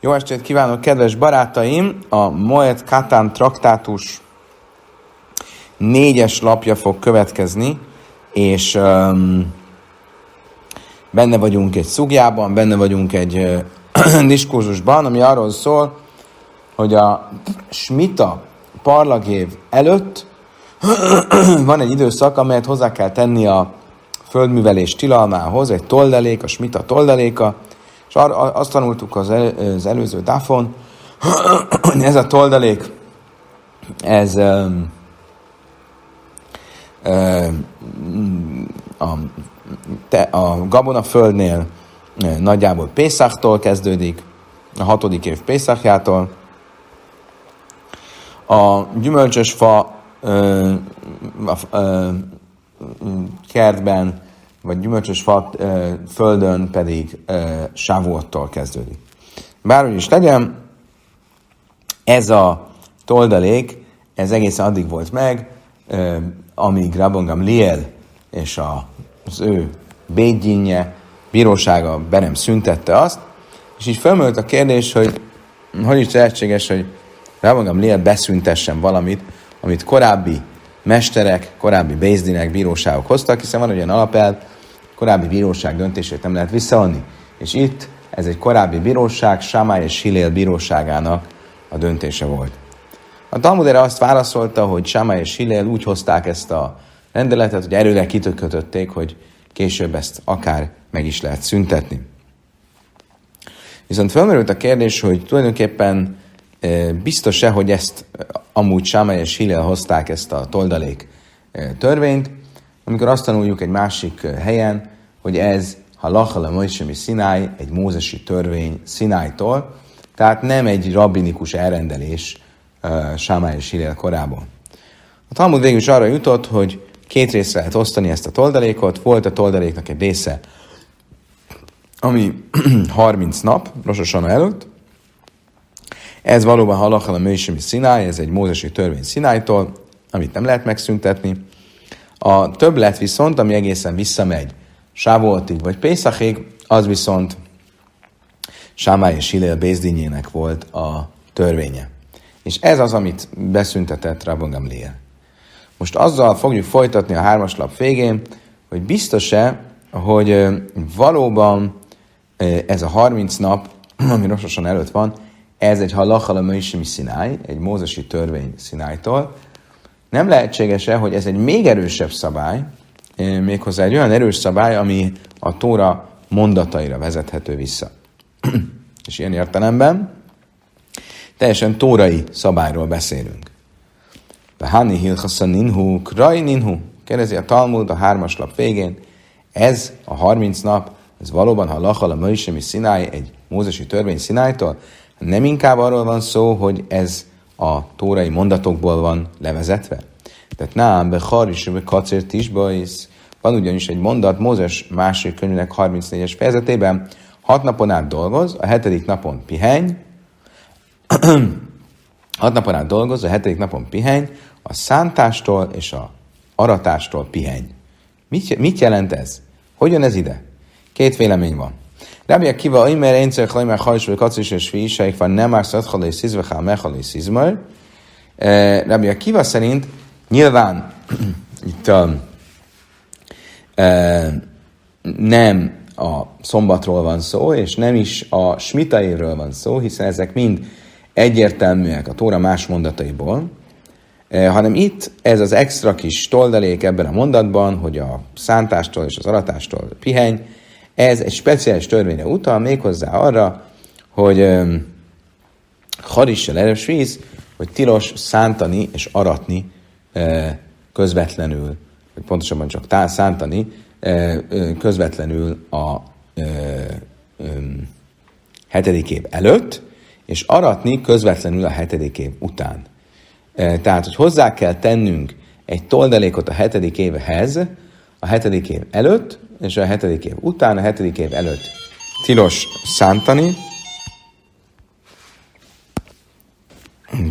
Jó estét kívánok, kedves barátaim! A Moet Katán traktátus négyes lapja fog következni, és um, benne vagyunk egy szugjában, benne vagyunk egy uh, diskurzusban, ami arról szól, hogy a smita parlagév előtt van egy időszak, amelyet hozzá kell tenni a földművelés tilalmához, egy toldalék, a smita toldaléka, és ar, azt tanultuk az, el, az előző dáfon, ez a toldalék, ez um, um, a, te, a gabonaföldnél nagyjából Pészaktól kezdődik, a hatodik év Pészakjától. A gyümölcsös fa a, a, kertben vagy gyümölcsös fa földön pedig sávuottól kezdődik. Bárhogy is legyen, ez a toldalék, ez egészen addig volt meg, amíg Rabongam Liel és az ő bédjinje, bírósága be nem szüntette azt, és így felmerült a kérdés, hogy hogy is lehetséges, hogy Rabongam Liel beszüntessen valamit, amit korábbi mesterek, korábbi bézdinek, bíróságok hoztak, hiszen van olyan alapelv, korábbi bíróság döntését nem lehet visszaadni. És itt ez egy korábbi bíróság, Samály és Hilél bíróságának a döntése volt. A Talmud erre azt válaszolta, hogy Samály és Hilél úgy hozták ezt a rendeletet, hogy erőre kitökötötték, hogy később ezt akár meg is lehet szüntetni. Viszont felmerült a kérdés, hogy tulajdonképpen biztos-e, hogy ezt amúgy Samály és Hilél hozták ezt a toldalék törvényt, amikor azt tanuljuk egy másik helyen, hogy ez ha lachala Moshe Sinai, egy mózesi törvény Sinájtól, tehát nem egy rabbinikus elrendelés Sámály és Hillel korából. A Talmud végül is arra jutott, hogy két részre lehet osztani ezt a toldalékot. Volt a toldaléknak egy része, ami 30 nap, Rososan előtt. Ez valóban halachal a Mősemi Sinai, ez egy mózesi törvény Sinájtól, amit nem lehet megszüntetni. A többlet viszont, ami egészen visszamegy Sávoltig vagy Pészakig, az viszont Sámály és Hilél Bézdényének volt a törvénye. És ez az, amit beszüntetett Rabban Gamliel. Most azzal fogjuk folytatni a hármas lap végén, hogy biztos-e, hogy valóban ez a 30 nap, ami rossosan előtt van, ez egy halachal a Szináj, egy mózesi törvény Szinájtól, nem lehetséges-e, hogy ez egy még erősebb szabály, eh, méghozzá egy olyan erős szabály, ami a Tóra mondataira vezethető vissza. És ilyen értelemben teljesen tórai szabályról beszélünk. Hani hilchasza ninhu, kraj ninhu, kérdezi a Talmud a hármas lap végén, ez a 30 nap, ez valóban, ha lachal a Möjsemi Szináj, egy mózesi törvény Szinájtól, nem inkább arról van szó, hogy ez a tórai mondatokból van levezetve. Tehát nám, be haris, be kacért is. Van ugyanis egy mondat Mózes másik könyvének 34-es fejezetében, hat napon át dolgoz, a hetedik napon pihenj, hat napon át dolgoz, a hetedik napon pihenj, a szántástól és a aratástól pihenj. Mit, mit jelent ez? Hogyan ez ide? Két vélemény van. Rabbi Akiva, Imer, Eincer, Chlaimer, Hajs, vagy Kacis, és Fiisaik, van nem már szadhalai szizvechál, mechalai szizmar. Eh, Rabbi Akiva szerint nyilván itt a, e, nem a szombatról van szó, és nem is a smita évről van szó, hiszen ezek mind egyértelműek a Tóra más mondataiból, e, hanem itt ez az extra kis toldalék ebben a mondatban, hogy a szántástól és az aratástól pihenj, ez egy speciális törvényre utal, méghozzá arra, hogy harissal erős víz, hogy tilos szántani és aratni közvetlenül, vagy pontosabban csak tá- szántani közvetlenül a hetedik év előtt, és aratni közvetlenül a hetedik év után. Tehát, hogy hozzá kell tennünk egy toldalékot a hetedik évhez, a hetedik év előtt, és a hetedik év után, a hetedik év előtt tilos szántani,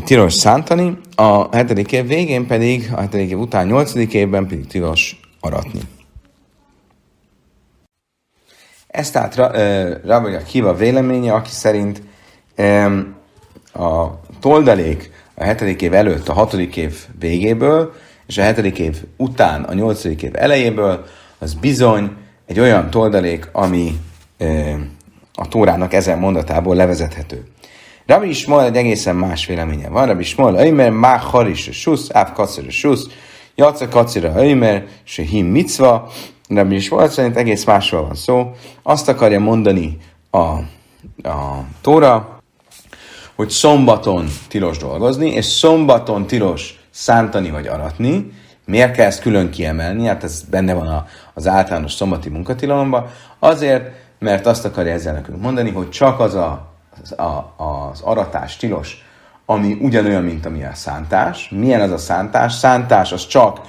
tilos szántani, a hetedik év végén pedig, a hetedik év után, nyolcadik évben pedig tilos aratni. Ez tehát Rabbi Akiva véleménye, aki szerint a toldalék a hetedik év előtt a hatodik év végéből, és a hetedik év után a nyolcadik év elejéből, az bizony egy olyan toldalék, ami a Tórának ezen mondatából levezethető. Rabbi Ismael egy egészen más véleménye van. Rabbi Ismael, Ömer, Má Haris, Susz, Áv Kacira, Susz, Jaca Kacira, Ömer, se Him Micva. Rabbi Ismael szerint egész másról van szó. Azt akarja mondani a, a Tóra, hogy szombaton tilos dolgozni, és szombaton tilos szántani vagy aratni. Miért kell ezt külön kiemelni? Hát ez benne van a, az általános szombati munkatilalomban. Azért, mert azt akarja ezzel nekünk mondani, hogy csak az a, az, a, az aratás tilos, ami ugyanolyan, mint ami a szántás. Milyen az a szántás? Szántás az csak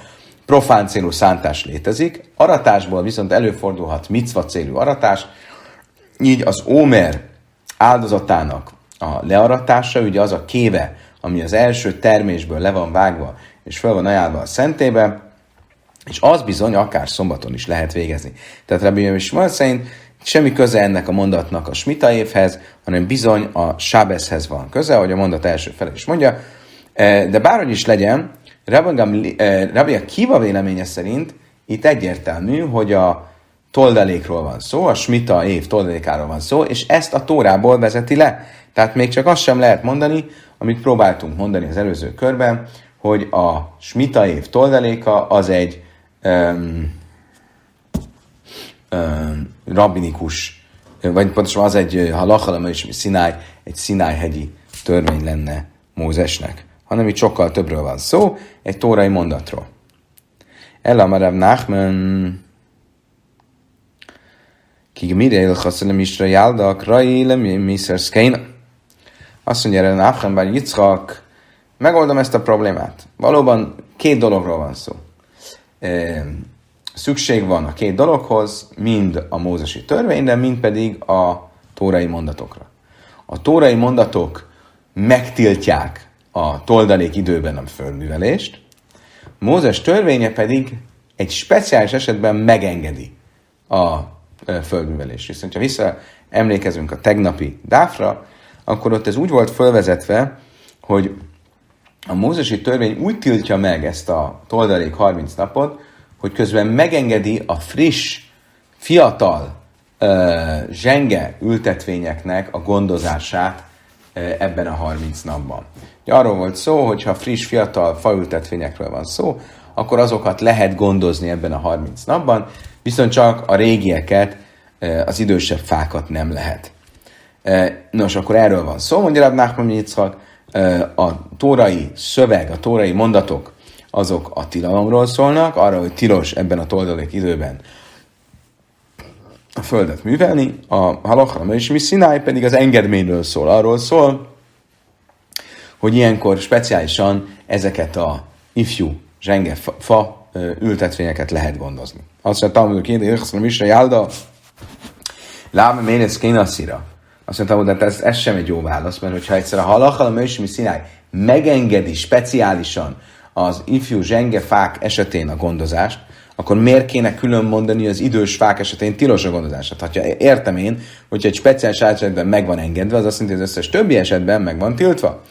profán célú szántás létezik, aratásból viszont előfordulhat micva célú aratás, így az ómer áldozatának a learatása, ugye az a kéve, ami az első termésből le van vágva, és fel van ajánlva a szentébe, és az bizony akár szombaton is lehet végezni. Tehát Rabbi Ismael szerint semmi köze ennek a mondatnak a smita évhez, hanem bizony a sábeszhez van köze, ahogy a mondat első fel is mondja. E, de bárhogy is legyen, Rabbi a Kiva véleménye szerint itt egyértelmű, hogy a toldalékról van szó, a smita év toldalékáról van szó, és ezt a tórából vezeti le. Tehát még csak azt sem lehet mondani, amit próbáltunk mondani az előző körben, hogy a smita év toldaléka az egy um, um, rabbinikus, vagy pontosan az egy halachalama és szináj, egy szináj-hegyi törvény lenne Mózesnek, hanem itt sokkal többről van szó, egy tórai mondatról. Ella Marav Nachman ki mire élhaszalem isra jálda, krai mi szkeina. Azt mondja erre Náfran bár Yitzhak, megoldom ezt a problémát. Valóban két dologról van szó. Szükség van a két dologhoz, mind a mózesi törvényre, mind pedig a tórai mondatokra. A tórai mondatok megtiltják a toldalék időben a földművelést, Mózes törvénye pedig egy speciális esetben megengedi a földművelést. Viszont ha vissza emlékezünk a tegnapi dáfra, akkor ott ez úgy volt fölvezetve, hogy a mózesi törvény úgy tiltja meg ezt a toldalék 30 napot, hogy közben megengedi a friss, fiatal, zsenge ültetvényeknek a gondozását ebben a 30 napban. Arról volt szó, hogy ha friss, fiatal faültetvényekről van szó, akkor azokat lehet gondozni ebben a 30 napban, viszont csak a régieket, az idősebb fákat nem lehet. Nos, akkor erről van szó, mondja Rab Nachman Yitzhak, a tórai szöveg, a tórai mondatok, azok a tilalomról szólnak, arra, hogy tilos ebben a toldalék időben a földet művelni, a halachra és mi Sinai pedig az engedményről szól, arról szól, hogy ilyenkor speciálisan ezeket a ifjú zsenge fa, fa ültetvényeket lehet gondozni. Azt mondja, Talmud kérdés, hogy Jálda, Láme Ménec Kénaszira. Azt mondtam, hogy ez, ez sem egy jó válasz, mert hogyha egyszer a halachal a Mősimi Szinály megengedi speciálisan az ifjú zsenge fák esetén a gondozást, akkor miért kéne külön mondani az idős fák esetén tilos a gondozást? Hát, ha értem én, hogyha egy speciális esetben meg van engedve, az azt jelenti, hogy az összes többi esetben meg van tiltva.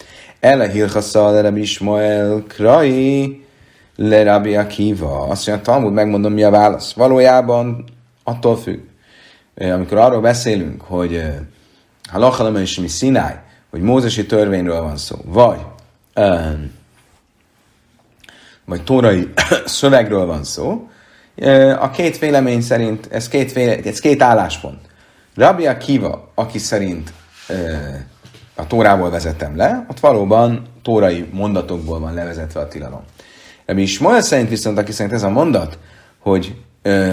Ele hilchassa le Rabbi Ismael Krai le Rabbi Akiva. Azt mondja, Talmud, megmondom, mi a válasz. Valójában attól függ. Amikor arról beszélünk, hogy halachalama és mi Sinai, hogy mózesi törvényről van szó, vagy vagy tórai szövegről van szó, a két vélemény szerint, ez két, véle, ez két álláspont. Rabbi Akiva, aki szerint a tórából vezetem le, ott valóban tórai mondatokból van levezetve a tilalom. Rabbi Ismael szerint viszont, aki szerint ez a mondat, hogy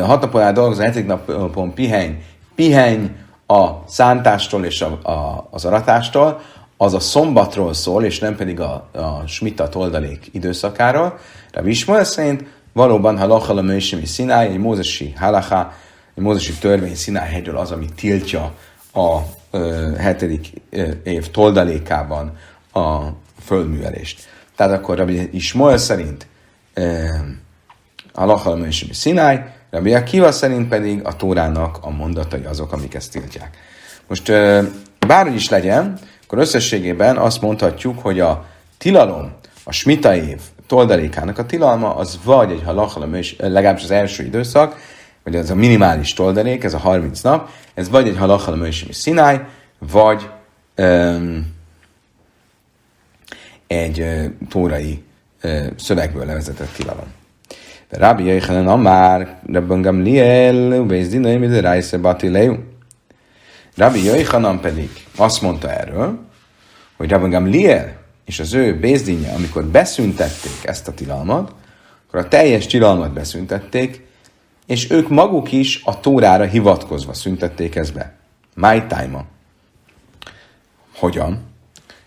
hat napon át dolgoz, a hetedik napon pihenj, pihenj a szántástól és a, a, az aratástól, az a szombatról szól, és nem pedig a, a smittat oldalék időszakáról. Rabbi Ismael szerint valóban halacha a mősimi szináj, egy mózesi halacha, egy mózesi törvény szináj hegyről az, ami tiltja a ö, hetedik ö, év toldalékában a földművelést. Tehát akkor Rabbi Ismael szerint halacha a mősimi szináj, Rabbi Akiva szerint pedig a Tórának a mondatai azok, amik ezt tiltják. Most bárhogy is legyen, akkor összességében azt mondhatjuk, hogy a tilalom, a smita év toldalékának a tilalma, az vagy egy halachala, legalábbis az első időszak, vagy az a minimális toldalék, ez a 30 nap, ez vagy egy halachala mősimi szináj, vagy um, egy uh, tórai uh, szövegből levezetett tilalom. De Rabbi Jöjjhanen Amár, Rabban Gamliel, Bézdinai, Mide Rájsze Batileu. Rabbi Jöjjhanen pedig azt mondta erről, hogy Rabban Gamliel és az ő bézdinje, amikor beszüntették ezt a tilalmat, akkor a teljes tilalmat beszüntették, és ők maguk is a tórára hivatkozva szüntették ezt be. My time Hogyan?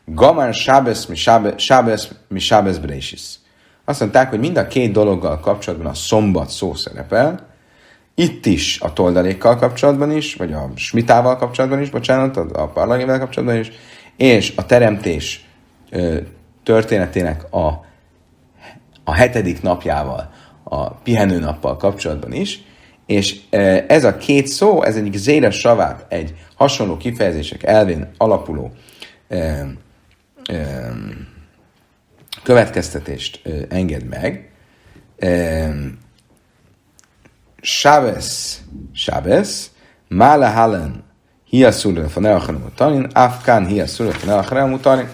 Gamar Sábesz mi Sábesz mi Sábesz Brésis. Azt mondták, hogy mind a két dologgal kapcsolatban a szombat szó szerepel, itt is a toldalékkal kapcsolatban is, vagy a smitával kapcsolatban is, bocsánat, a parlagével kapcsolatban is, és a teremtés történetének a, a hetedik napjával, a pihenőnappal kapcsolatban is, és ez a két szó, ez egyik zéres savát, egy hasonló kifejezések elvén alapuló következtetést enged meg. Sábesz, Sábesz, Mála Halen, Hiaszúr Fanelachan Mutarin, Afkán Hiaszúr Fanelachan Mutarin.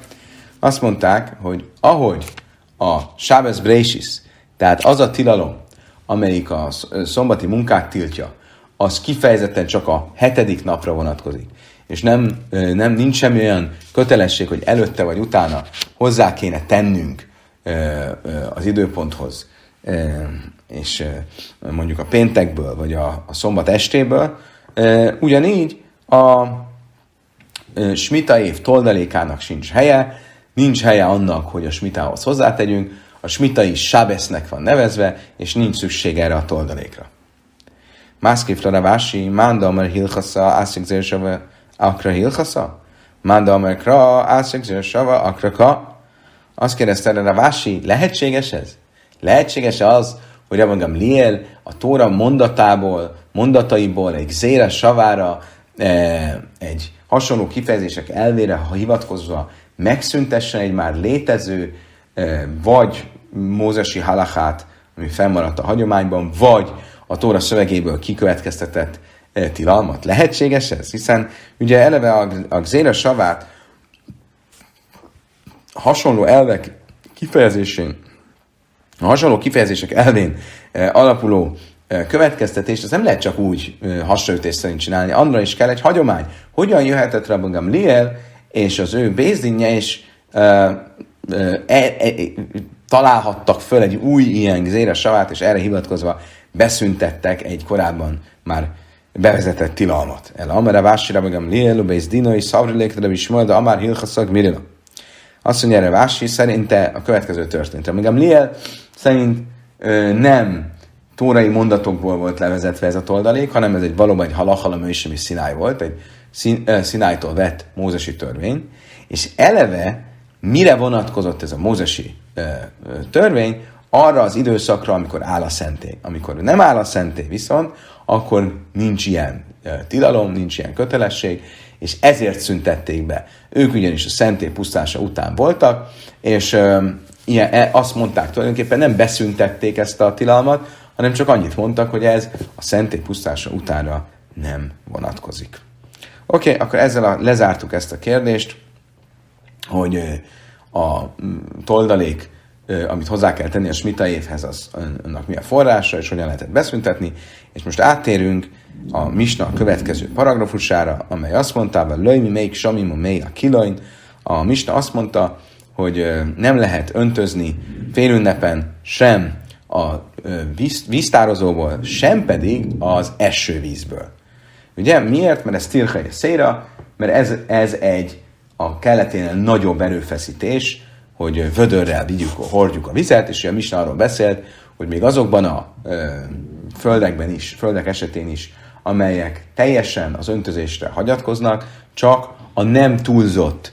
Azt mondták, hogy ahogy a Sábesz Brésis, tehát az a tilalom, amelyik a szombati munkát tiltja, az kifejezetten csak a hetedik napra vonatkozik, és nem, nem nincs semmi olyan kötelesség, hogy előtte vagy utána hozzá kéne tennünk az időponthoz, és mondjuk a péntekből, vagy a, a szombat estéből, ugyanígy a smita év toldalékának sincs helye, nincs helye annak, hogy a smitához hozzátegyünk, a smita is sábesznek van nevezve, és nincs szükség erre a toldalékra. Mászképp Ravási, Mánda Amer Hilchasza, Ászik Zérsava, Akra Hilchasza? Mánda Amer Kra, Ászik Zérsava, Akra Ka? Azt kérdezte Ravási, lehetséges ez? Lehetséges az, hogy Rabban Gamliel a Tóra mondatából, mondataiból egy zére savára, e, egy hasonló kifejezések elvére, ha hivatkozva megszüntessen egy már létező, e, vagy mózesi halachát, ami fennmaradt a hagyományban, vagy a Tóra szövegéből kikövetkeztetett tilalmat. Lehetséges ez? Hiszen ugye eleve a, a Zéra savát hasonló elvek kifejezésén a hasonló kifejezések elvén eh, alapuló eh, következtetést, az nem lehet csak úgy hasonlítés szerint csinálni, annak is kell egy hagyomány. Hogyan jöhetett Rabban Liel és az ő bézdinje is e, e, e, találhattak föl egy új ilyen zére savát, és erre hivatkozva beszüntettek egy korábban már bevezetett tilalmat. El Amara Vási Rabban Liel, Bézdina és Szavrilék, Rabbi Ismael, de Amár Hilchaszag Mirila. Azt mondja erre Vási, szerinte a következő történt. Amíg Liel szerint ö, nem tórai mondatokból volt levezetve ez a toldalék, hanem ez egy valóban egy halachala és szináj volt, egy szín, ö, szinájtól vett mózesi törvény, és eleve mire vonatkozott ez a mózesi ö, ö, törvény, arra az időszakra, amikor áll a szentély. Amikor nem áll a szentély viszont, akkor nincs ilyen tilalom, nincs ilyen kötelesség, és ezért szüntették be. Ők ugyanis a szentély pusztása után voltak, és ilyen, e, azt mondták tulajdonképpen, nem beszüntették ezt a tilalmat, hanem csak annyit mondtak, hogy ez a szentély pusztása utánra nem vonatkozik. Oké, okay, akkor ezzel a, lezártuk ezt a kérdést, hogy a toldalék, amit hozzá kell tenni a smita évhez, az annak mi a forrása, és hogyan lehetett beszüntetni, és most áttérünk a Misna következő paragrafusára, amely azt mondta, hogy löjmi még samimu mely a kilain, a Misna azt mondta, hogy nem lehet öntözni félünnepen sem a víz, víztározóból, sem pedig az esővízből. Ugye miért? Mert ez tilhely széra, mert ez, ez egy a kelleténél nagyobb erőfeszítés, hogy vödörrel vigyük, hordjuk a vizet, és a Misna arról beszélt, hogy még azokban a ö, földekben is, földek esetén is, amelyek teljesen az öntözésre hagyatkoznak, csak a nem túlzott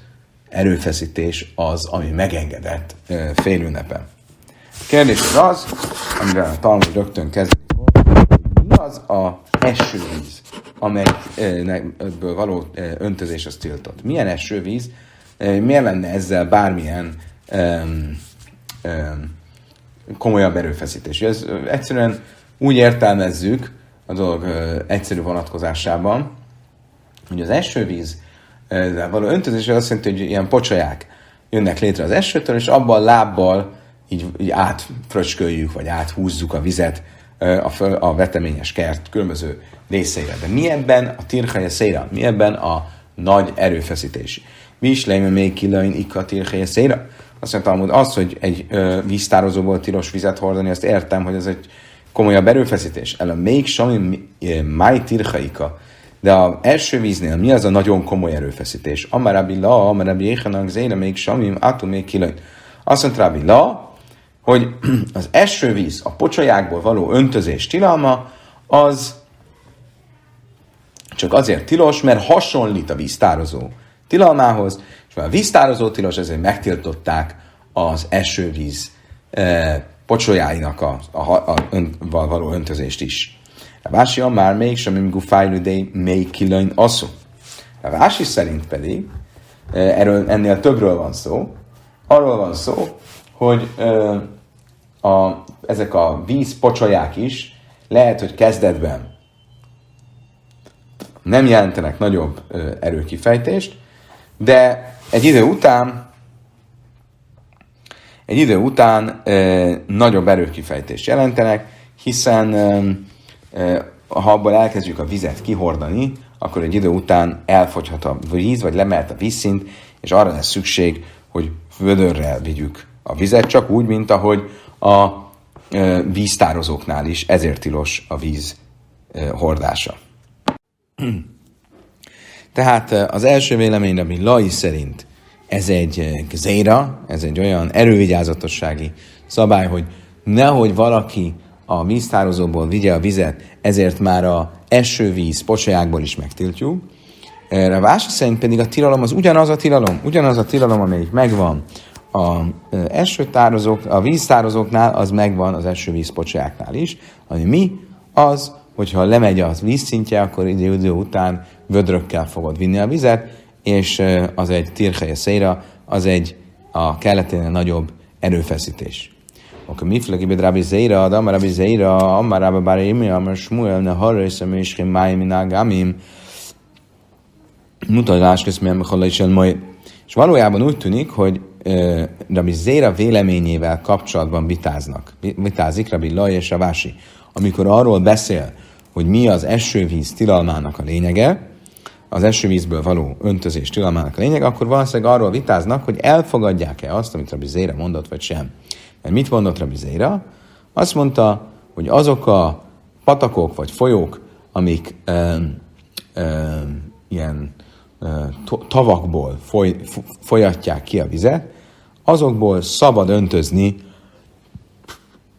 erőfeszítés az, ami megengedett félünnepen. A kérdés az az, amire a Talmud rögtön kezdődik, mi az a esővíz, amelyből való öntözés az tiltott. Milyen esővíz? miért lenne ezzel bármilyen um, um, komolyabb erőfeszítés? Ez egyszerűen úgy értelmezzük a dolog egyszerű vonatkozásában, hogy az esővíz való öntözés azt jelenti, hogy ilyen pocsaják jönnek létre az esőtől, és abban lábbal így, így átfröcsköljük, vagy áthúzzuk a vizet a, föl, a veteményes kert különböző részeire. De mi ebben a tirchaja széra? Mi ebben a nagy erőfeszítés? Mi is lejme még kilain ikka tirchaja széra? Azt mondtam, hogy az, hogy egy ö, víztározóból tilos vizet hordani, azt értem, hogy ez egy komolyabb erőfeszítés. El a még sami máj tirchaika. De az első víznél mi az a nagyon komoly erőfeszítés? Amarabi la, amarabi éhanak zéne még samim, atu még kilain. Azt mondta Rabbi la, hogy az esővíz, a pocsajákból való öntözés tilalma, az csak azért tilos, mert hasonlít a víztározó tilalmához, a víztározó tilos, ezért megtiltották az esővíz e, pocsolyáinak a, a, a, ön, való öntözést is. A Vási már még sem, amikor fájlő, de még kilőn asszú. A Vási szerint pedig, e, erről, ennél többről van szó, arról van szó, hogy e, a, ezek a víz pocsolyák is lehet, hogy kezdetben nem jelentenek nagyobb ö, erőkifejtést, de egy idő után egy idő után ö, nagyobb erőkifejtést jelentenek, hiszen ö, ha abból elkezdjük a vizet kihordani, akkor egy idő után elfogyhat a víz, vagy lemelt a vízszint, és arra lesz szükség, hogy vödörrel vigyük a vizet, csak úgy, mint ahogy a víztározóknál is, ezért tilos a víz hordása. Tehát az első vélemény, ami Lai szerint ez egy zéra, ez egy olyan erővigyázatossági szabály, hogy nehogy valaki a víztározóból vigye a vizet, ezért már a esővíz pocsajákból is megtiltjuk. A Vása szerint pedig a tilalom az ugyanaz a tilalom, ugyanaz a tilalom, amelyik megvan a esőtározók, a víztározóknál az megvan az esővízpocsáknál is, ami mi? Az, hogyha lemegy az vízszintje, akkor idő, idő után vödrökkel fogod vinni a vizet, és az egy tirhelye széra, az egy a keleténél nagyobb erőfeszítés. Akkor mi fleki bedrábi zéra, ad amarabi zéra, amarába bár imi, amar smuel, ne harra és májmi, nágámim, mutatás, köszönöm, hogy majd. És valójában úgy tűnik, hogy Rabbi Zéra véleményével kapcsolatban vitáznak. Vitázik Rabbi Laj és Ravási. Amikor arról beszél, hogy mi az esővíz tilalmának a lényege, az esővízből való öntözés tilalmának a lényege, akkor valószínűleg arról vitáznak, hogy elfogadják-e azt, amit Rabbi Zéra mondott, vagy sem. Mert mit mondott Rabbi Zéra? Azt mondta, hogy azok a patakok vagy folyók, amik ö, ö, ilyen ö, tavakból foly, folyatják ki a vizet, azokból szabad öntözni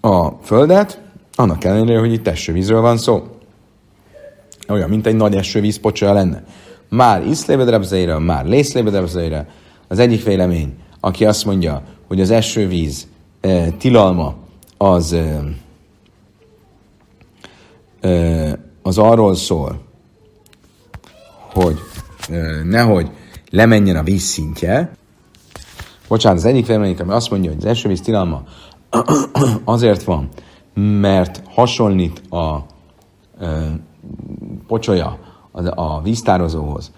a földet, annak ellenére, hogy itt esővízről van szó. Olyan, mint egy nagy pocsolya lenne. Már iszlébedrebzeire, már lészlébedrebzeire. Az egyik vélemény, aki azt mondja, hogy az esővíz e, tilalma az, e, az arról szól, hogy e, nehogy lemenjen a vízszintje, Bocsánat, az egyik vélemény, ami azt mondja, hogy az esővíz tilalma azért van, mert hasonlít a pocsolya a, víztározóhoz,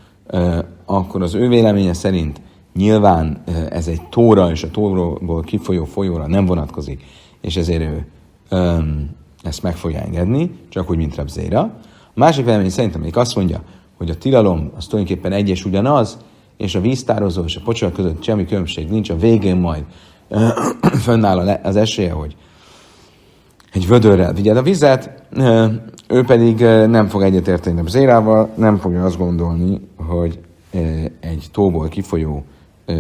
akkor az ő véleménye szerint nyilván ez egy tóra, és a tóról kifolyó folyóra nem vonatkozik, és ezért ő ezt meg fogja engedni, csak úgy, mint Rabzéra. A másik vélemény szerintem még azt mondja, hogy a tilalom az tulajdonképpen egy és ugyanaz, és a víztározó és a pocsoly között semmi különbség nincs, a végén majd fönnáll az esélye, hogy egy vödörrel vigyed a vizet, ő pedig nem fog egyetérteni a zérával, nem fogja azt gondolni, hogy egy tóból kifolyó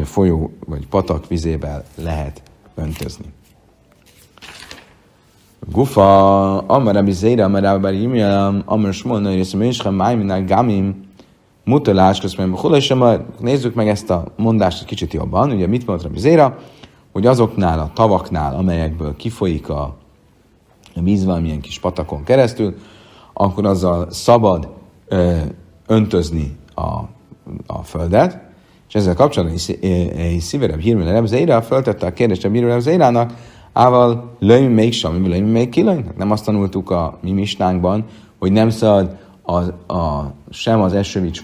folyó vagy patak vizével lehet öntözni. Gufa, amar a zéra, amar a bari amar smolna, és a májminál gamim, mutalás közben és nézzük meg ezt a mondást egy kicsit jobban. Ugye mit mondta Zéra? Hogy azoknál a tavaknál, amelyekből kifolyik a víz valamilyen kis patakon keresztül, akkor azzal szabad ö, öntözni a, a földet, És ezzel kapcsolatban egy szíverebb hírműle Rebzeira föltette a kérdést a bíró Rebzeirának, ával löjm még semmi, löjm még kilöjm. Nem azt tanultuk a mi misnánkban, hogy nem szabad a, a, sem az esővíz,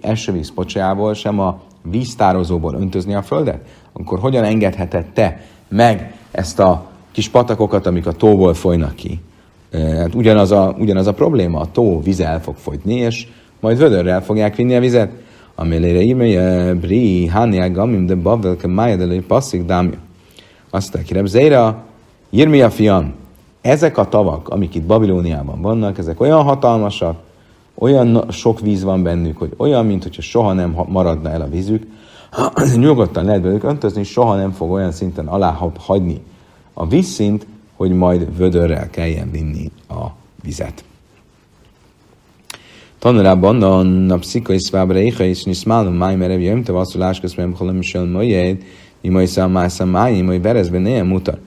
esővíz pocsájából, sem a víztározóból öntözni a földet, akkor hogyan engedheted te meg ezt a kis patakokat, amik a tóból folynak ki? Hát ugyanaz a, ugyanaz a probléma, a tó víz el fog fogyni, és majd vödörrel fogják vinni a vizet. Amélére íme bri, hániá gamim, de bavel, ke mája, de passzik dámja. Azt kérem, Zéra, Jirmia fiam, ezek a tavak, amik itt Babilóniában vannak, ezek olyan hatalmasak, olyan sok víz van bennük, hogy olyan, mint hogyha soha nem maradna el a vízük, nyugodtan lehet belőlük öntözni, soha nem fog olyan szinten alá hagyni a vízszint, hogy majd vödörrel kelljen vinni a vizet. Tanulában a napszika is szvábra éha és niszmálom máj merev jöjjön, te vasszulás közben halom is jön majjed, imaj számáj számáj, imaj berezben ne mutat.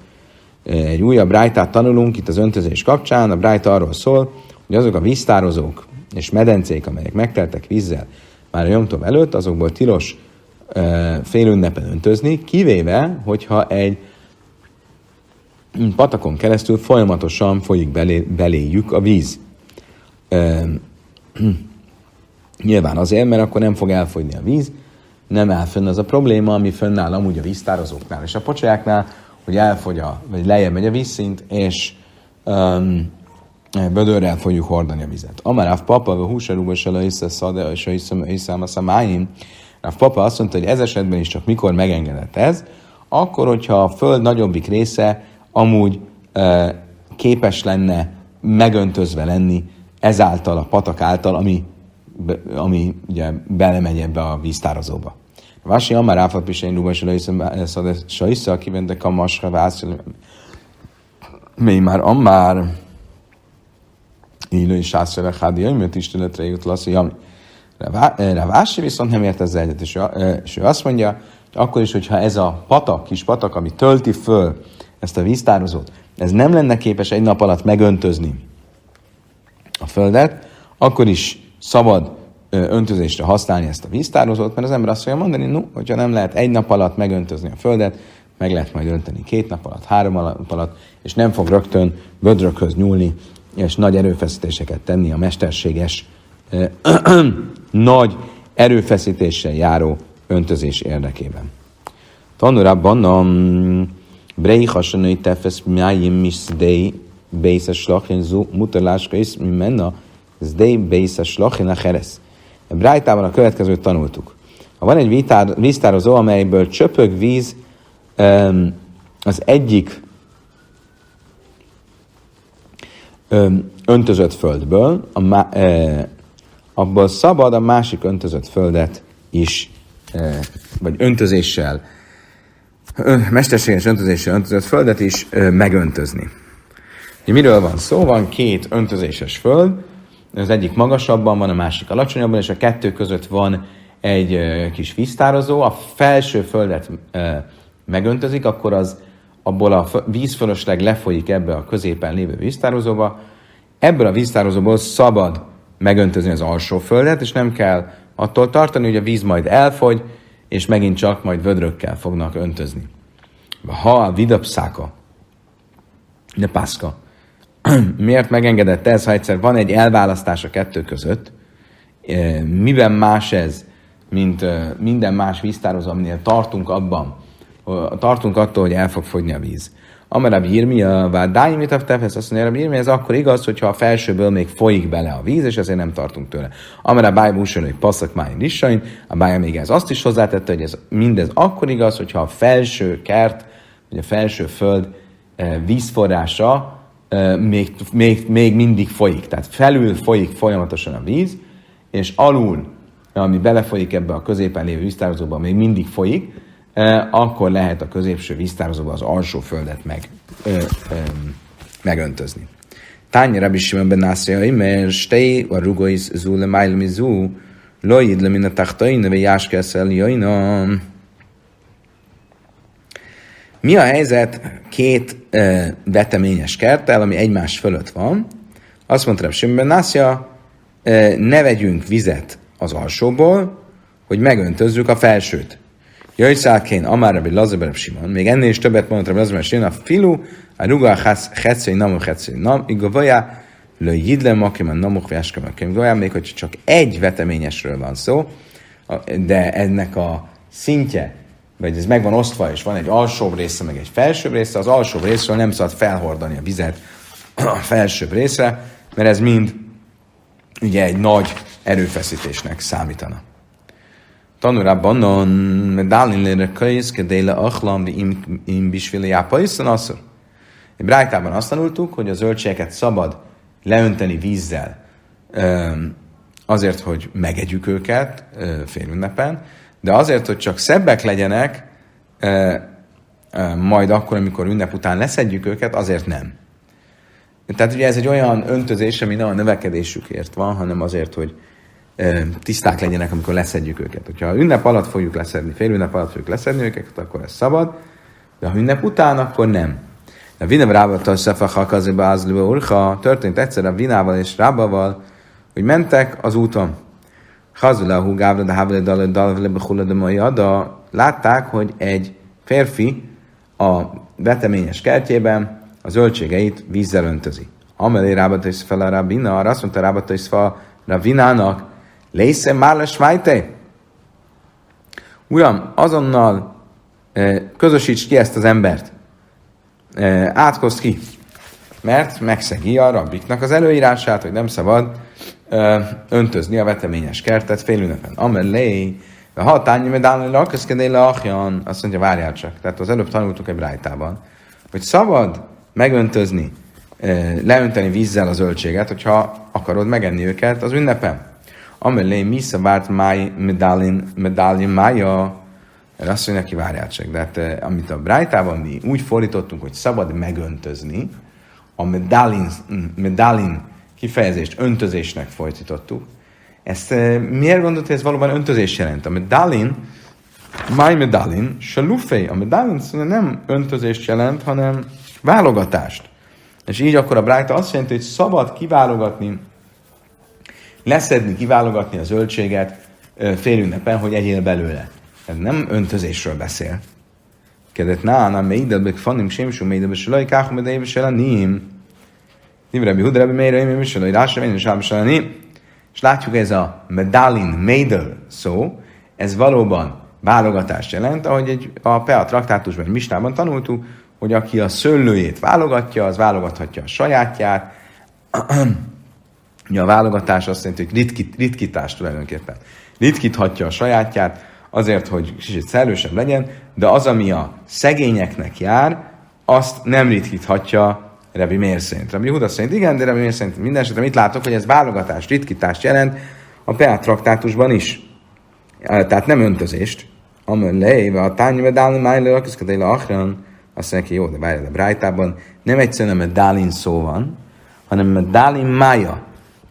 Egy újabb rájtát tanulunk itt az öntözés kapcsán. A rájta arról szól, hogy azok a víztározók és medencék, amelyek megteltek vízzel már a Jomtov előtt, azokból tilos félünnepen öntözni, kivéve, hogyha egy patakon keresztül folyamatosan folyik belé, beléjük a víz. Nyilván azért, mert akkor nem fog elfogyni a víz, nem áll fönn az a probléma, ami fönnáll amúgy a víztározóknál és a pocsáknál, hogy elfogy a, vagy lejjebb megy a vízszint, és um, bödörrel fogjuk hordani a vizet. Amaráv papa, a húsarúba se leisse szade, és a szamáim. Ráv papa azt mondta, hogy ez esetben is csak mikor megengedett ez, akkor, hogyha a föld nagyobbik része amúgy képes lenne megöntözve lenni ezáltal a patak által, ami, ami ugye belemegy ebbe a víztározóba. Vási Amar Áfat Pisén Ruba Sajsza, kivente Kamasra Vászil, mi már Amár Illő is Ászra Hádi, mert Istenetre jut Lasszi Jami. Ravási viszont nem ért ezzel egyet, és, és ő azt mondja, akkor is, hogyha ez a patak, kis patak, ami tölti föl ezt a víztározót, ez nem lenne képes egy nap alatt megöntözni a földet, akkor is szabad öntözésre használni ezt a víztározót, mert az ember azt fogja mondani, no, hogyha nem lehet egy nap alatt megöntözni a földet, meg lehet majd önteni két nap alatt, három nap alatt, és nem fog rögtön vödrökhöz nyúlni, és nagy erőfeszítéseket tenni a mesterséges, nagy erőfeszítéssel járó öntözés érdekében. Tanulában a Brei hasonlói tefesz májim miszdei bészes slachin zu mutaláska is mi menna zdei bészes slachin a heresz. A Brájtában a következőt tanultuk. Ha van egy víztár, víztározó, amelyből csöpög víz az egyik öntözött földből, a e, abból szabad a másik öntözött földet is, e, vagy öntözéssel, mesterséges öntözéssel öntözött földet is megöntözni. Miről van szó? Van két öntözéses föld, az egyik magasabban van, a másik alacsonyabban, és a kettő között van egy kis víztározó, a felső földet megöntözik, akkor az abból a vízfölösleg lefolyik ebbe a középen lévő víztározóba, ebből a víztározóból szabad megöntözni az alsó földet, és nem kell attól tartani, hogy a víz majd elfogy, és megint csak majd vödrökkel fognak öntözni. Ha a vidapszáka, de pászka, miért megengedett ez, ha egyszer van egy elválasztás a kettő között, e, miben más ez, mint e, minden más víztározó, aminél tartunk abban, tartunk attól, hogy el fog fogyni a víz. Amerab Jirmia, vádáim, mit a tefesz, azt mondja, Jirmia, ez akkor igaz, hogyha a felsőből még folyik bele a víz, és ezért nem tartunk tőle. Amerab Báj Búsön, hogy passzak májn lissain, a Bája még ez azt is hozzátette, hogy ez mindez akkor igaz, hogyha a felső kert, vagy a felső föld e, vízforrása még, még, még mindig folyik. Tehát felül folyik folyamatosan a víz, és alul, ami belefolyik ebbe a középen lévő víztározóba, még mindig folyik, akkor lehet a középső víztározóba az alsó földet meg, ö, ö, megöntözni. Tánya Rabbi Simon ben Nászriai, mert stei a rugois zu le májl mi zu, loid le min a tachtain, ve jáskeszel jaina. Mi a helyzet két ö, veteményes kerttel, ami egymás fölött van? Azt mondta Rabbi Simon ben Nászria, ne vegyünk vizet az alsóból, hogy megöntözzük a felsőt. Jöjszálkén, Amár Rabbi Lazabereb Simon, még ennél is többet mondott Rabbi Lazabereb Simon, a filu, a ruga a hetszei namu hetszei nam, igavaja, lő jidle makim namuch váskam a még hogy csak egy veteményesről van szó, de ennek a szintje, vagy ez meg van osztva, és van egy alsóbb része, meg egy felsőbb része, az alsóbb részről nem szabad felhordani a vizet a felsőbb részre, mert ez mind ugye egy nagy erőfeszítésnek számítana. Tanulában non medálin lére kölysz, kedéle achlam, im bisvili jápaiszen asszor. Brájtában azt tanultuk, hogy a zöldségeket szabad leönteni vízzel azért, hogy megegyük őket félünnepen, de azért, hogy csak szebbek legyenek, majd akkor, amikor ünnep után leszedjük őket, azért nem. Tehát ugye ez egy olyan öntözés, ami nem a növekedésükért van, hanem azért, hogy tiszták legyenek, amikor leszedjük őket. Hogyha ünnep alatt fogjuk leszedni, fél ünnep alatt fogjuk leszedni őket, akkor ez szabad, de ha ünnep után, akkor nem. A Vinem Rábata Ázlőbe Urcha történt egyszer a Vinával és Rábaval, hogy mentek az úton. Hazulahu Gávra de Havle Dale Dalvle Behula de Majada látták, hogy egy férfi a veteményes kertjében a zöldségeit vízzel öntözi. Amelé Rábata is fel a Rabina, arra azt mondta Rábata is fel Lésze már lesmájte? Uram, azonnal eh, közösíts ki ezt az embert. Eh, átkozd ki. Mert megszegi a rabbiknak az előírását, hogy nem szabad eh, öntözni a veteményes kertet fél ünnepen. Amelé, a tányi medálni lakaszkedéle achjan, azt mondja, várjál csak. Tehát az előbb tanultuk egy brájtában, hogy szabad megöntözni, leönteni vízzel a zöldséget, hogyha akarod megenni őket az ünnepen. Amelé misza várt máj medálin, medálin mája, erre azt mondja, neki várjál de hát amit a Brájtában mi úgy fordítottunk, hogy szabad megöntözni, a medálin, medálin kifejezést öntözésnek fordítottuk. Ezt miért gondolt, hogy ez valóban öntözés jelent? A medálin, my medálin, salufé, a medálin nem öntözést jelent, hanem válogatást. És így akkor a Brájta azt jelenti, hogy szabad kiválogatni leszedni, kiválogatni a zöldséget félünnepen, hogy egyél belőle. Ez nem öntözésről beszél. Kedet ná, nem meidebek fanim sémsú meidebek selaj, káhum edejébe selanim. Nivrebi hudrebi meire, én selaj, rásem, én sám selani. És látjuk ez a medalin, meidel szó, ez valóban válogatást jelent, ahogy egy, a Pea traktátusban, Mistában tanultuk, hogy aki a szőlőjét válogatja, az válogathatja a sajátját, Ugye a válogatás azt jelenti, hogy ritkít, ritkítás tulajdonképpen. Ritkíthatja a sajátját azért, hogy kicsit szellősebb legyen, de az, ami a szegényeknek jár, azt nem ritkíthatja Rebi Mér. Rebi Huda szerint igen, de Rebi Mér minden esetre mit látok, hogy ez válogatás, ritkítást jelent a Peát traktátusban is. Tehát nem öntözést. Amön leéve a tányve dálin májlő, akiszkadéle achran, azt mondja, jó, de várjál, a Brájtában nem egyszerűen a dálin szó van, hanem a dálin mája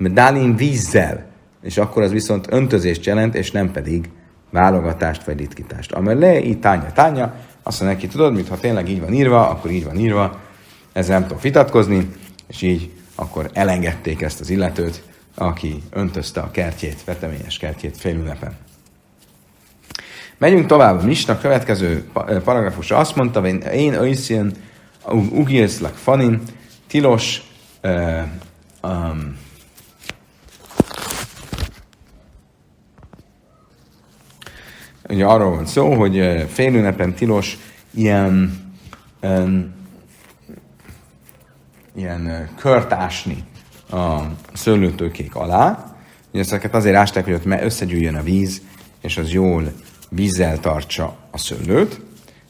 medálin vízzel, és akkor az viszont öntözést jelent, és nem pedig válogatást vagy ritkítást. Amellé, így tánya, tánya, azt mondja neki, tudod, mintha tényleg így van írva, akkor így van írva, ezzel nem tudom vitatkozni, és így akkor elengedték ezt az illetőt, aki öntözte a kertjét, veteményes kertjét félünnepen. Megyünk tovább. A Misna következő paragrafusa azt mondta, hogy én őszén ugírszlak fanin, tilos uh, um, ugye arról van szó, hogy félünnepen tilos ilyen, um, ilyen kört ásni a szőlőtőkék alá. Ugye ezeket azért ásták, hogy ott összegyűjjön a víz, és az jól vízzel tartsa a szőlőt.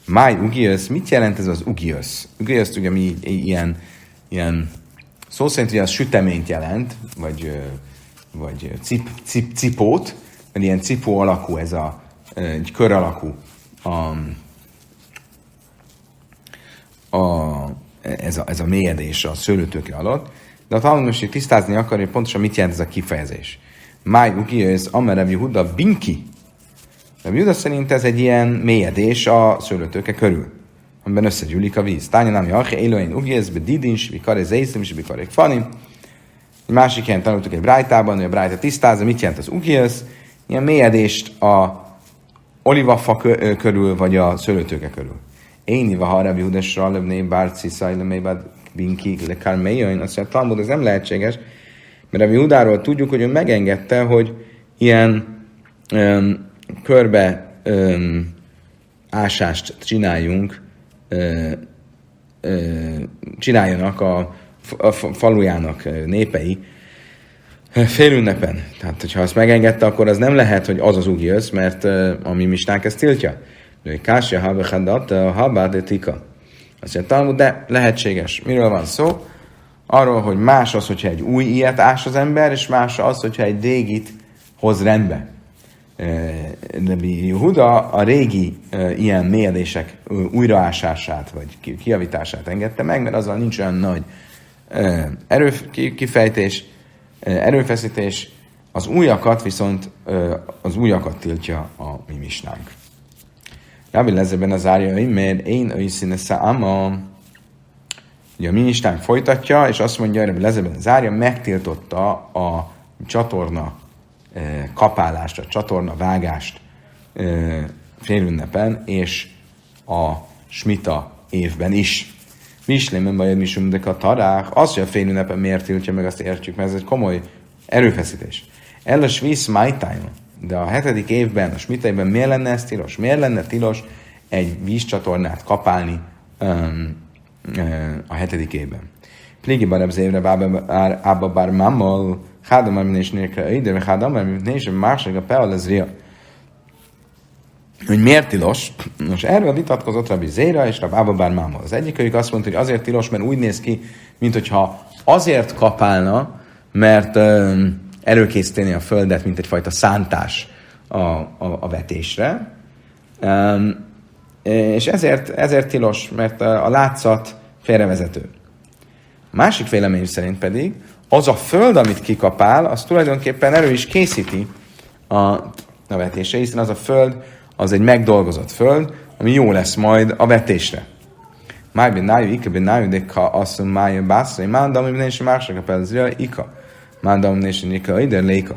Máj ugiösz, mit jelent ez az ugiösz? Ugiösz ugye mi ilyen, ilyen szó szerint ugye az süteményt jelent, vagy, vagy cip, cip, cipót, mert ilyen cipó alakú ez a, egy kör alakú a, a, ez, a, ez a mélyedés a szőlőtőke alatt, de a tanulmányos tisztázni akarja, hogy pontosan mit jelent ez a kifejezés. Máj ugi, ez Amerev Yehuda binki. De Yehuda szerint ez egy ilyen mélyedés a szőlőtőke körül, amiben összegyűlik a víz. Tánya nem jache, élően ugi, ez bedidin, svikare zeiszim, svikare fanim. Egy másik ilyen tanultuk egy brájtában, hogy a brájta tisztázza, mit jelent az ugiesz, ilyen mélyedést a olivafa körül, vagy a szőlőtőke körül. Én iva harab Judesra, lebné bárci szajlemébad binki lekárméjain, azt mondja, Talmud, ez nem lehetséges, mert a Judáról tudjuk, hogy ő megengedte, hogy ilyen um, körbe um, ásást csináljunk, uh, uh, csináljanak a, a falujának népei, félünnepen. Tehát, hogyha azt megengedte, akkor az nem lehet, hogy az az úgy jössz, mert a mi misnánk ezt tiltja. Kásja habechadat, habad tika. Azt mondja, de lehetséges. Miről van szó? Arról, hogy más az, hogyha egy új ilyet ás az ember, és más az, hogyha egy régit hoz rendbe. De Huda a régi ilyen mélyedések újraásását, vagy kiavítását engedte meg, mert azzal nincs olyan nagy erőkifejtés, erőfeszítés, az újakat viszont az újakat tiltja a mi misnánk. Rabbi Lezeben az árja, mert én őszíne száma. Ugye a minisztánk folytatja, és azt mondja, hogy Lezeben az árja megtiltotta a csatorna kapálást, a csatorna vágást félünnepen, és a smita évben is. Mislémen bajod misum de a tarák, az, hogy a félünnepen miért tiltja meg, azt értjük, mert ez egy komoly erőfeszítés. El a svisz de a hetedik évben, a smiteiben miért lenne ez tilos? Miért lenne tilos egy vízcsatornát kapálni um, a hetedik évben? Pligi barab zévre ába bár mammal, hádam már minés nélkül ide, vagy hádam már minés, másik a peal ez ria. Hogy miért tilos? Most erről vitatkozott Rabbi Zéra és Rabbi Abba Bár Máma. Az egyik azt mondta, hogy azért tilos, mert úgy néz ki, mint hogyha azért kapálna, mert um, előkészíteni a földet, mint egyfajta szántás a, a, a vetésre. Um, és ezért, ezért tilos, mert a, látszat félrevezető. A másik vélemény szerint pedig az a föld, amit kikapál, az tulajdonképpen elő is készíti a, a vetésre, hiszen az a föld, az egy megdolgozott föld, ami jó lesz majd a vetésre. Máj ben nájú, ika ben nájú, de ka asszum máj bászai, mándam, hogy is mások a pelzria, ika. Mándam nation ika, ide léka.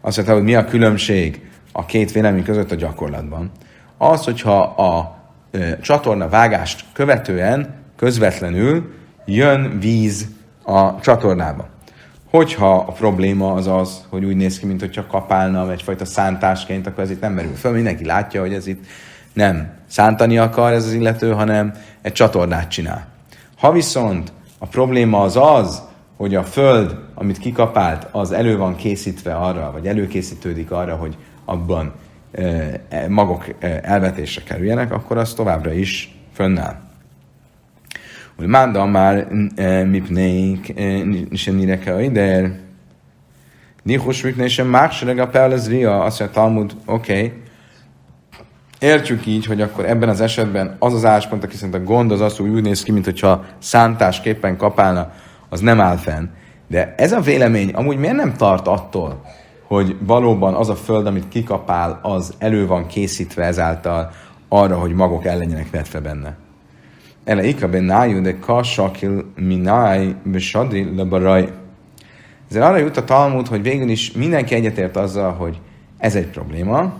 Azt mondta, hogy mi a különbség a két vélemény között a gyakorlatban. Az, hogyha a e, csatorna vágást követően közvetlenül jön víz a csatornába. Hogyha a probléma az az, hogy úgy néz ki, mint hogyha kapálna egyfajta szántásként, akkor ez itt nem merül föl. Mindenki látja, hogy ez itt nem szántani akar ez az illető, hanem egy csatornát csinál. Ha viszont a probléma az az, hogy a föld, amit kikapált, az elő van készítve arra, vagy előkészítődik arra, hogy abban e, magok e, elvetésre kerüljenek, akkor az továbbra is fönnáll. Úgy mánda már mipnék, sem nireke ider, Nihus mipné sem máksereg a pelez ria, azt mondja Talmud, oké. Értjük így, hogy akkor ebben az esetben az az álláspont, aki szerint a gond az az, hogy úgy néz ki, mintha szántásképpen kapálna, az nem áll fenn. De ez a vélemény amúgy miért nem tart attól, hogy valóban az a föld, amit kikapál, az elő van készítve ezáltal arra, hogy magok el legyenek vetve benne. Ele ika ben nájú, de kasakil mináj besadri lebaraj. Ezzel arra jut a Talmud, hogy végül is mindenki egyetért azzal, hogy ez egy probléma.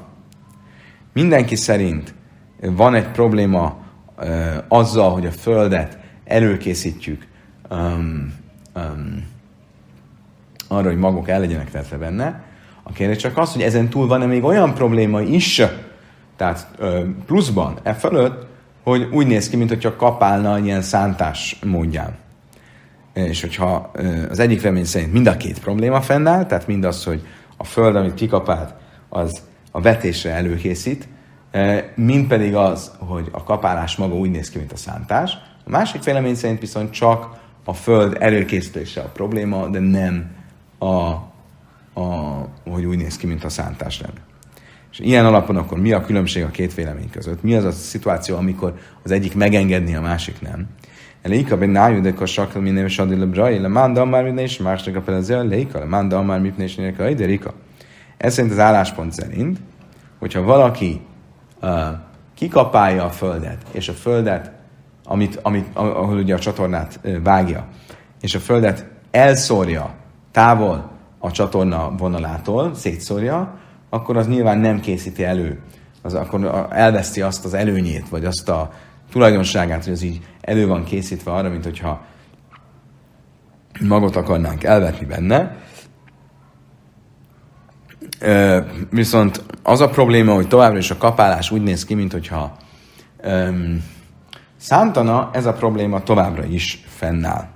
Mindenki szerint van egy probléma uh, azzal, hogy a földet előkészítjük um, um, arra, hogy magok el legyenek vetve benne. A kérdés csak az, hogy ezen túl van-e még olyan probléma is, tehát pluszban, e fölött, hogy úgy néz ki, mintha kapálna ilyen szántás módján. És hogyha az egyik remény szerint mind a két probléma fennáll, tehát mind az, hogy a föld, amit kikapált, az a vetésre előkészít, mind pedig az, hogy a kapálás maga úgy néz ki, mint a szántás. A másik vélemény szerint viszont csak a föld előkészítése a probléma, de nem a a, hogy úgy néz ki, mint a szántás lenne. És ilyen alapon akkor mi a különbség a két vélemény között? Mi az a szituáció, amikor az egyik megengedni, a másik nem? Leika ben nájú de kosakal minél és adil lebrai, le manda már minden is másnak a pelező, leika, le manda már mit is nélkül, de rika. Ez szerint az álláspont szerint, hogyha valaki uh, kikapálja a földet, és a földet, amit, amit, ahol ugye a csatornát vágja, és a földet elszórja távol a csatorna vonalától, szétszórja, akkor az nyilván nem készíti elő, az akkor elveszti azt az előnyét, vagy azt a tulajdonságát, hogy az így elő van készítve arra, mint hogyha magot akarnánk elvetni benne. Viszont az a probléma, hogy továbbra is a kapálás úgy néz ki, mint hogyha um, szántana, ez a probléma továbbra is fennáll.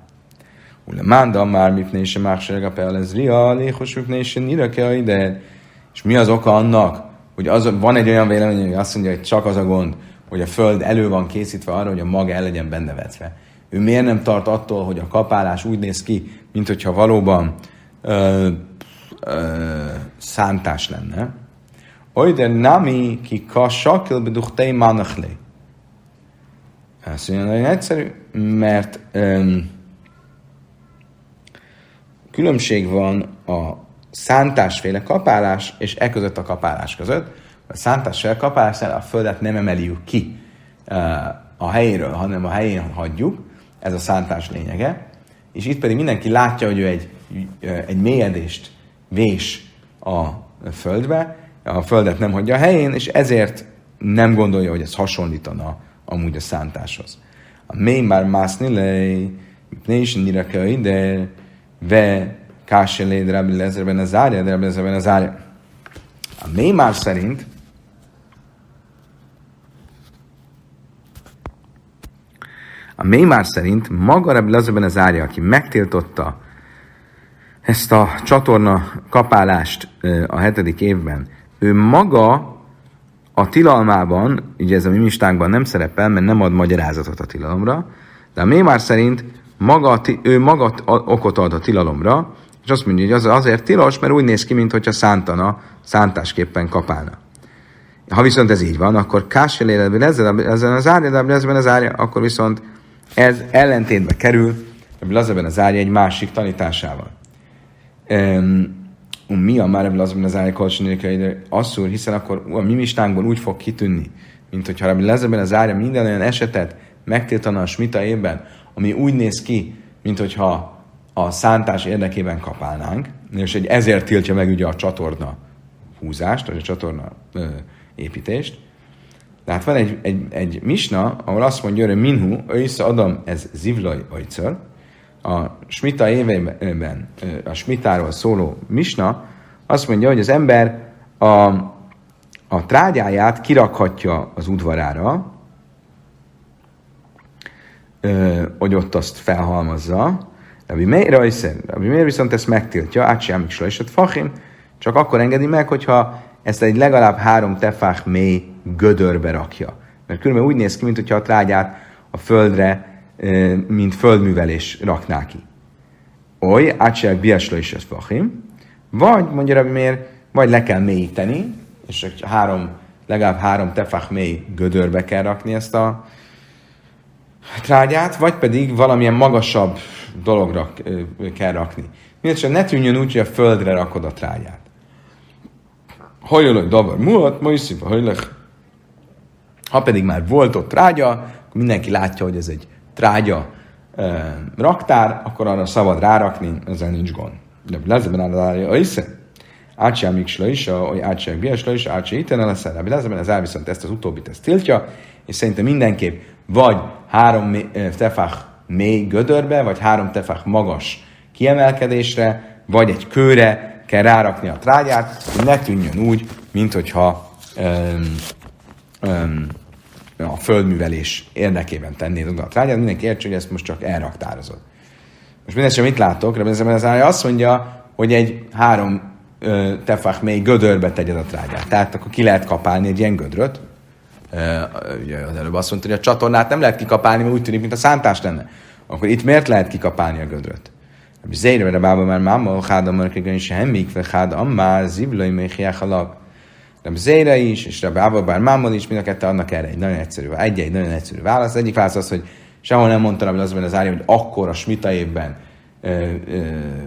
Ule mánda már mipné se másság a pelez ria, léhos mipné se nirake ide. És mi az oka annak, hogy az, van egy olyan vélemény, hogy azt mondja, hogy csak az a gond, hogy a föld elő van készítve arra, hogy a maga el legyen benne vetve. Ő miért nem tart attól, hogy a kapálás úgy néz ki, mint hogyha valóban ö, ö, szántás lenne? Olyder nami ki ka sakil beduchtei manachle. Ezt mondja, nagyon egyszerű, mert ö, különbség van a szántásféle kapálás és e között a kapálás között. A szántásféle kapálás a földet nem emeljük ki a helyéről, hanem a helyén hagyjuk. Ez a szántás lényege. És itt pedig mindenki látja, hogy ő egy, egy mélyedést vés a földbe, a földet nem hagyja a helyén, és ezért nem gondolja, hogy ez hasonlítana amúgy a szántáshoz. A mély már mászni lej, ne is ide, ve Káselé, Rabbi Lezerben a zárja, de Rabbi Lezerben a zárja. A Mémár szerint a Mémár szerint maga Rabbi Lezerben a zárja, aki megtiltotta ezt a csatorna kapálást a hetedik évben, ő maga a tilalmában, ugye ez a mi nem szerepel, mert nem ad magyarázatot a tilalomra, de a Mémár szerint maga, ő maga okot ad a tilalomra, és azt mondja, hogy az azért tilos, mert úgy néz ki, mintha szántana, szántásképpen kapálna. Ha viszont ez így van, akkor kásseléletben ezen az árja, de ezben az árja, akkor viszont ez ellentétbe kerül, Lazeben az árja egy másik tanításával. Um, mi a már Lazeben az árja kolcsonékai asszúr, hiszen akkor a mi mistánkból úgy fog kitűnni, mint hogyha Rabbi Lazeben az árja minden olyan esetet megtiltana a smita évben, ami úgy néz ki, mint hogyha a szántás érdekében kapálnánk, és egy ezért tiltja meg ugye a csatorna húzást, vagy a csatorna ö, építést. Tehát van egy, egy, egy misna, ahol azt mondja, hogy minhu, össze adom, ez zivlaj ajcör, a smita évében, a smitáról szóló misna, azt mondja, hogy az ember a, a trágyáját kirakhatja az udvarára, hogy ott azt felhalmazza, Rabbi Meir rajszer, Rabbi Meir viszont ezt megtiltja, átsámik slajsat fachim, csak akkor engedi meg, hogyha ezt egy legalább három tefák mély gödörbe rakja. Mert különben úgy néz ki, mintha a trágyát a földre, mint földművelés rakná ki. Oly, átság biasla is ez fachim, vagy, mondja Rabbi Meir, vagy le kell mélyíteni, és három, legalább három tefák mély gödörbe kell rakni ezt a trágyát, vagy pedig valamilyen magasabb dologra kell rakni. Mindenesetre ne tűnjön úgy, hogy a földre rakod a trágyát. Hajolaj davar mulat, ma is Ha pedig már volt ott trágya, akkor mindenki látja, hogy ez egy trágya e, raktár, akkor arra szabad rárakni, ezzel nincs gond. De lezeben áll a iszen. Átsá miksla is, vagy átsá biasla is, átsá iten lesz erre. Lezeben az viszont ezt az utóbbit ezt tiltja, és szerintem mindenképp vagy három tefach mély gödörbe, vagy három tefach magas kiemelkedésre, vagy egy kőre kell rárakni a trágyát, hogy ne tűnjön úgy, mint hogyha um, um, a földművelés érdekében tennéd oda a trágyát, mindenki értse, hogy ezt most csak elraktározod. Most mindesetre mit látok? Rebben az azt mondja, hogy egy három tefach mély gödörbe tegyed a trágyát. Tehát akkor ki lehet kapálni egy ilyen gödröt, ugye az előbb azt mondta, hogy a csatornát nem lehet kikapálni, mert úgy tűnik, mint a szántás lenne. Akkor itt miért lehet kikapálni a gödröt? Mert a bába már máma, háda markegen is hemmik, vagy háda ammá, zivlai méhiák alap. De Zére is, és a bába bár mámon is, mind a kettő annak erre egy nagyon egyszerű, egy, egy nagyon egyszerű válasz. Az egyik válasz az, hogy sehol nem mondtam, hogy az az árja, hogy akkor a smita évben ö, ö,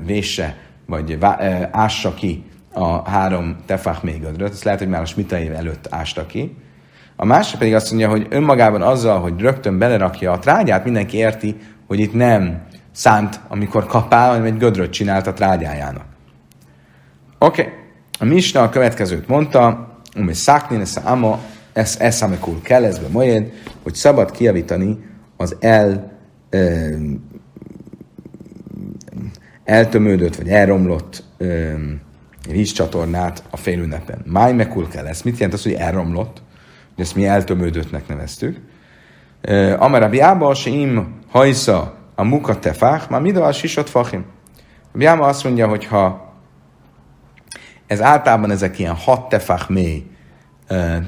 vésse, vagy ö, ássa ki a három tefach még gödröt. Ez lehet, hogy már a smita év előtt ásta ki. A másik pedig azt mondja, hogy önmagában azzal, hogy rögtön belerakja a trágyát, mindenki érti, hogy itt nem szánt, amikor kapál, hanem egy gödröt csinált a trágyájának. Oké. Okay. A Misna a következőt mondta, hogy szákni ez ama, ez eszamekul kell ezbe majd, hogy szabad kiavítani az el ö, eltömődött vagy elromlott ö, vízcsatornát a félünnepen. Máj mekul kell ez. Mit jelent az, hogy elromlott? Ezt mi eltömődöttnek neveztük. Amarabi Ába, se im hajsza a muka tefák, már mida a sisot fachim. A Biáma azt mondja, hogy ha ez általában ezek ilyen hat tefák mély,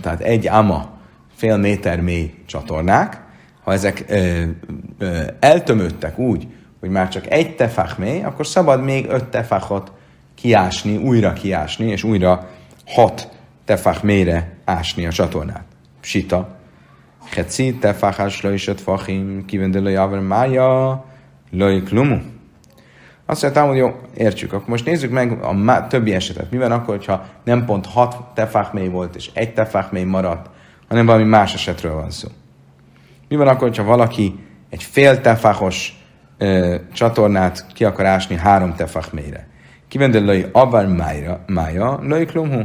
tehát egy ama, fél méter mély csatornák, ha ezek ö, eltömődtek úgy, hogy már csak egy tefák mély, akkor szabad még öt tefákot kiásni, újra kiásni, és újra hat tefák mélyre ásni a csatornát. Sita. Heci tefákás löjsött fachim, kivendő javar mája, löj klumu. Azt mondtam, hogy jó, értsük. Akkor most nézzük meg a többi esetet. Mi van akkor, hogyha nem pont hat tefák mély volt, és egy tefák mély maradt, hanem valami más esetről van szó. Mi van akkor, hogyha valaki egy fél tefákos csatornát ki akar ásni három tefach mélyre. Kivendel löj avar mája, mája klumhu.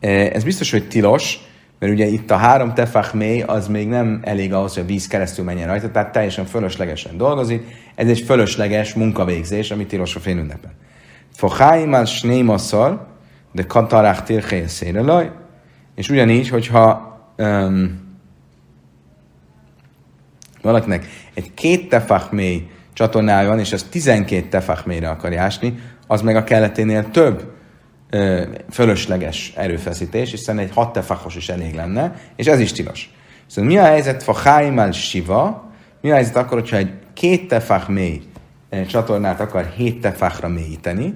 Ez biztos, hogy tilos, mert ugye itt a három tefach mély az még nem elég ahhoz, hogy a víz keresztül menjen rajta, tehát teljesen fölöslegesen dolgozik. Ez egy fölösleges munkavégzés, ami tilos a félünnepen. Focháim snémaszal, de katarák térhelyeszére laj, és ugyanígy, hogyha um, valakinek egy két tefach mély csatornája van, és az 12 tefach mélyre akar ásni, az meg a kelleténél több ö, fölösleges erőfeszítés, hiszen egy hat tefachos is elég lenne, és ez is tilos. Szóval mi a helyzet fa háimál siva, mi a helyzet akkor, hogyha egy két tefach mély csatornát akar hét tefachra mélyíteni,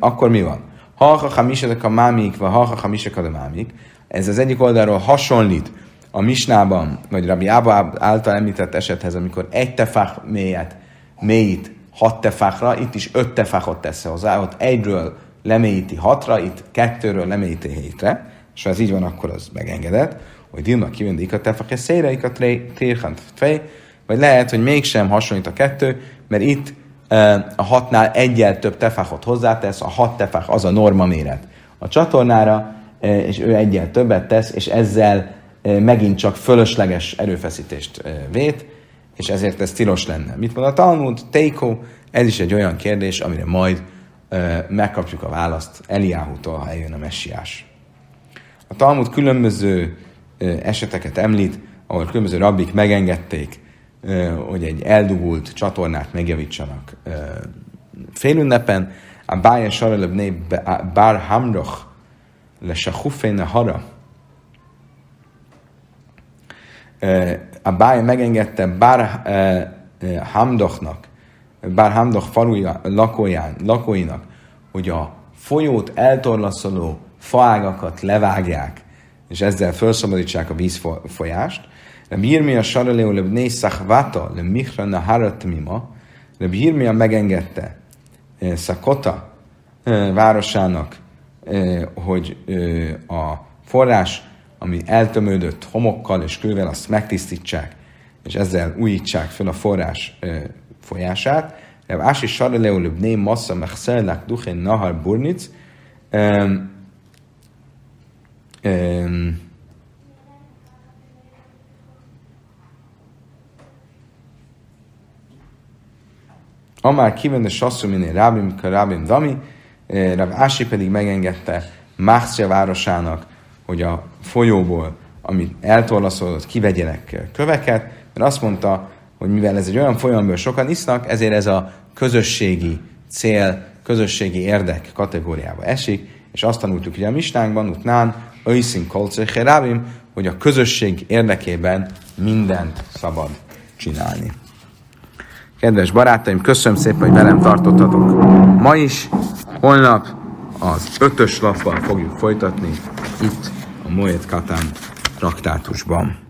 akkor mi van? Ha ha hamisek a mámik, vagy ha ha hamisek a mámik, ez az egyik oldalról hasonlít a Misnában, vagy Rabbi Abba által említett esethez, amikor egy tefák mélyet mélyít hat tefákra, itt is öt tefákot tesz hozzá, ott egyről lemélyíti hatra, itt kettőről lemélyíti hétre, és ha ez így van, akkor az megengedett, hogy Dilma kivendik a tefak, és széreik a térhant fej, vagy lehet, hogy mégsem hasonlít a kettő, mert itt a hatnál egyel több tefákot hozzátesz, a hat tefák az a norma méret. A csatornára, és ő egyel többet tesz, és ezzel megint csak fölösleges erőfeszítést vét, és ezért ez tilos lenne. Mit mond a Talmud? Teiko, ez is egy olyan kérdés, amire majd megkapjuk a választ Eliáhútól, ha eljön a messiás. A Talmud különböző eseteket említ, ahol különböző rabbik megengedték, hogy egy eldugult csatornát megjavítsanak félünnepen. A Bája Sarelebné Bár Hamroch le Sachuféne Hara, a báj megengedte bár Hamdochnak, bár Hamdoch faluja, lakóján, lakóinak, hogy a folyót eltorlaszoló faágakat levágják, és ezzel felszabadítsák a vízfolyást. De Birmia Saraleo le Nészach Vata le Mihrana Haratmima, de Birmia megengedte Szakota városának, hogy a forrás ami eltömődött homokkal és kővel, azt megtisztítsák, és ezzel újítsák fel a forrás folyását. Rev Ási Sareleu Lebné Massa Mechszelnek Duchen Nahar Burnic Amár kivenne sasszú minél rábim, rábim dami, Rav Ási pedig megengedte Máxia városának, hogy a folyóból, amit eltorlaszolott, kivegyenek köveket, mert azt mondta, hogy mivel ez egy olyan folyó, amiből sokan isznak, ezért ez a közösségi cél, közösségi érdek kategóriába esik, és azt tanultuk ugye a mistánkban, utnán, Öjszin Kolcecherábim, hogy a közösség érdekében mindent szabad csinálni. Kedves barátaim, köszönöm szépen, hogy velem tartottatok ma is, holnap az ötös lappal fogjuk folytatni itt a Moet Katán traktátusban.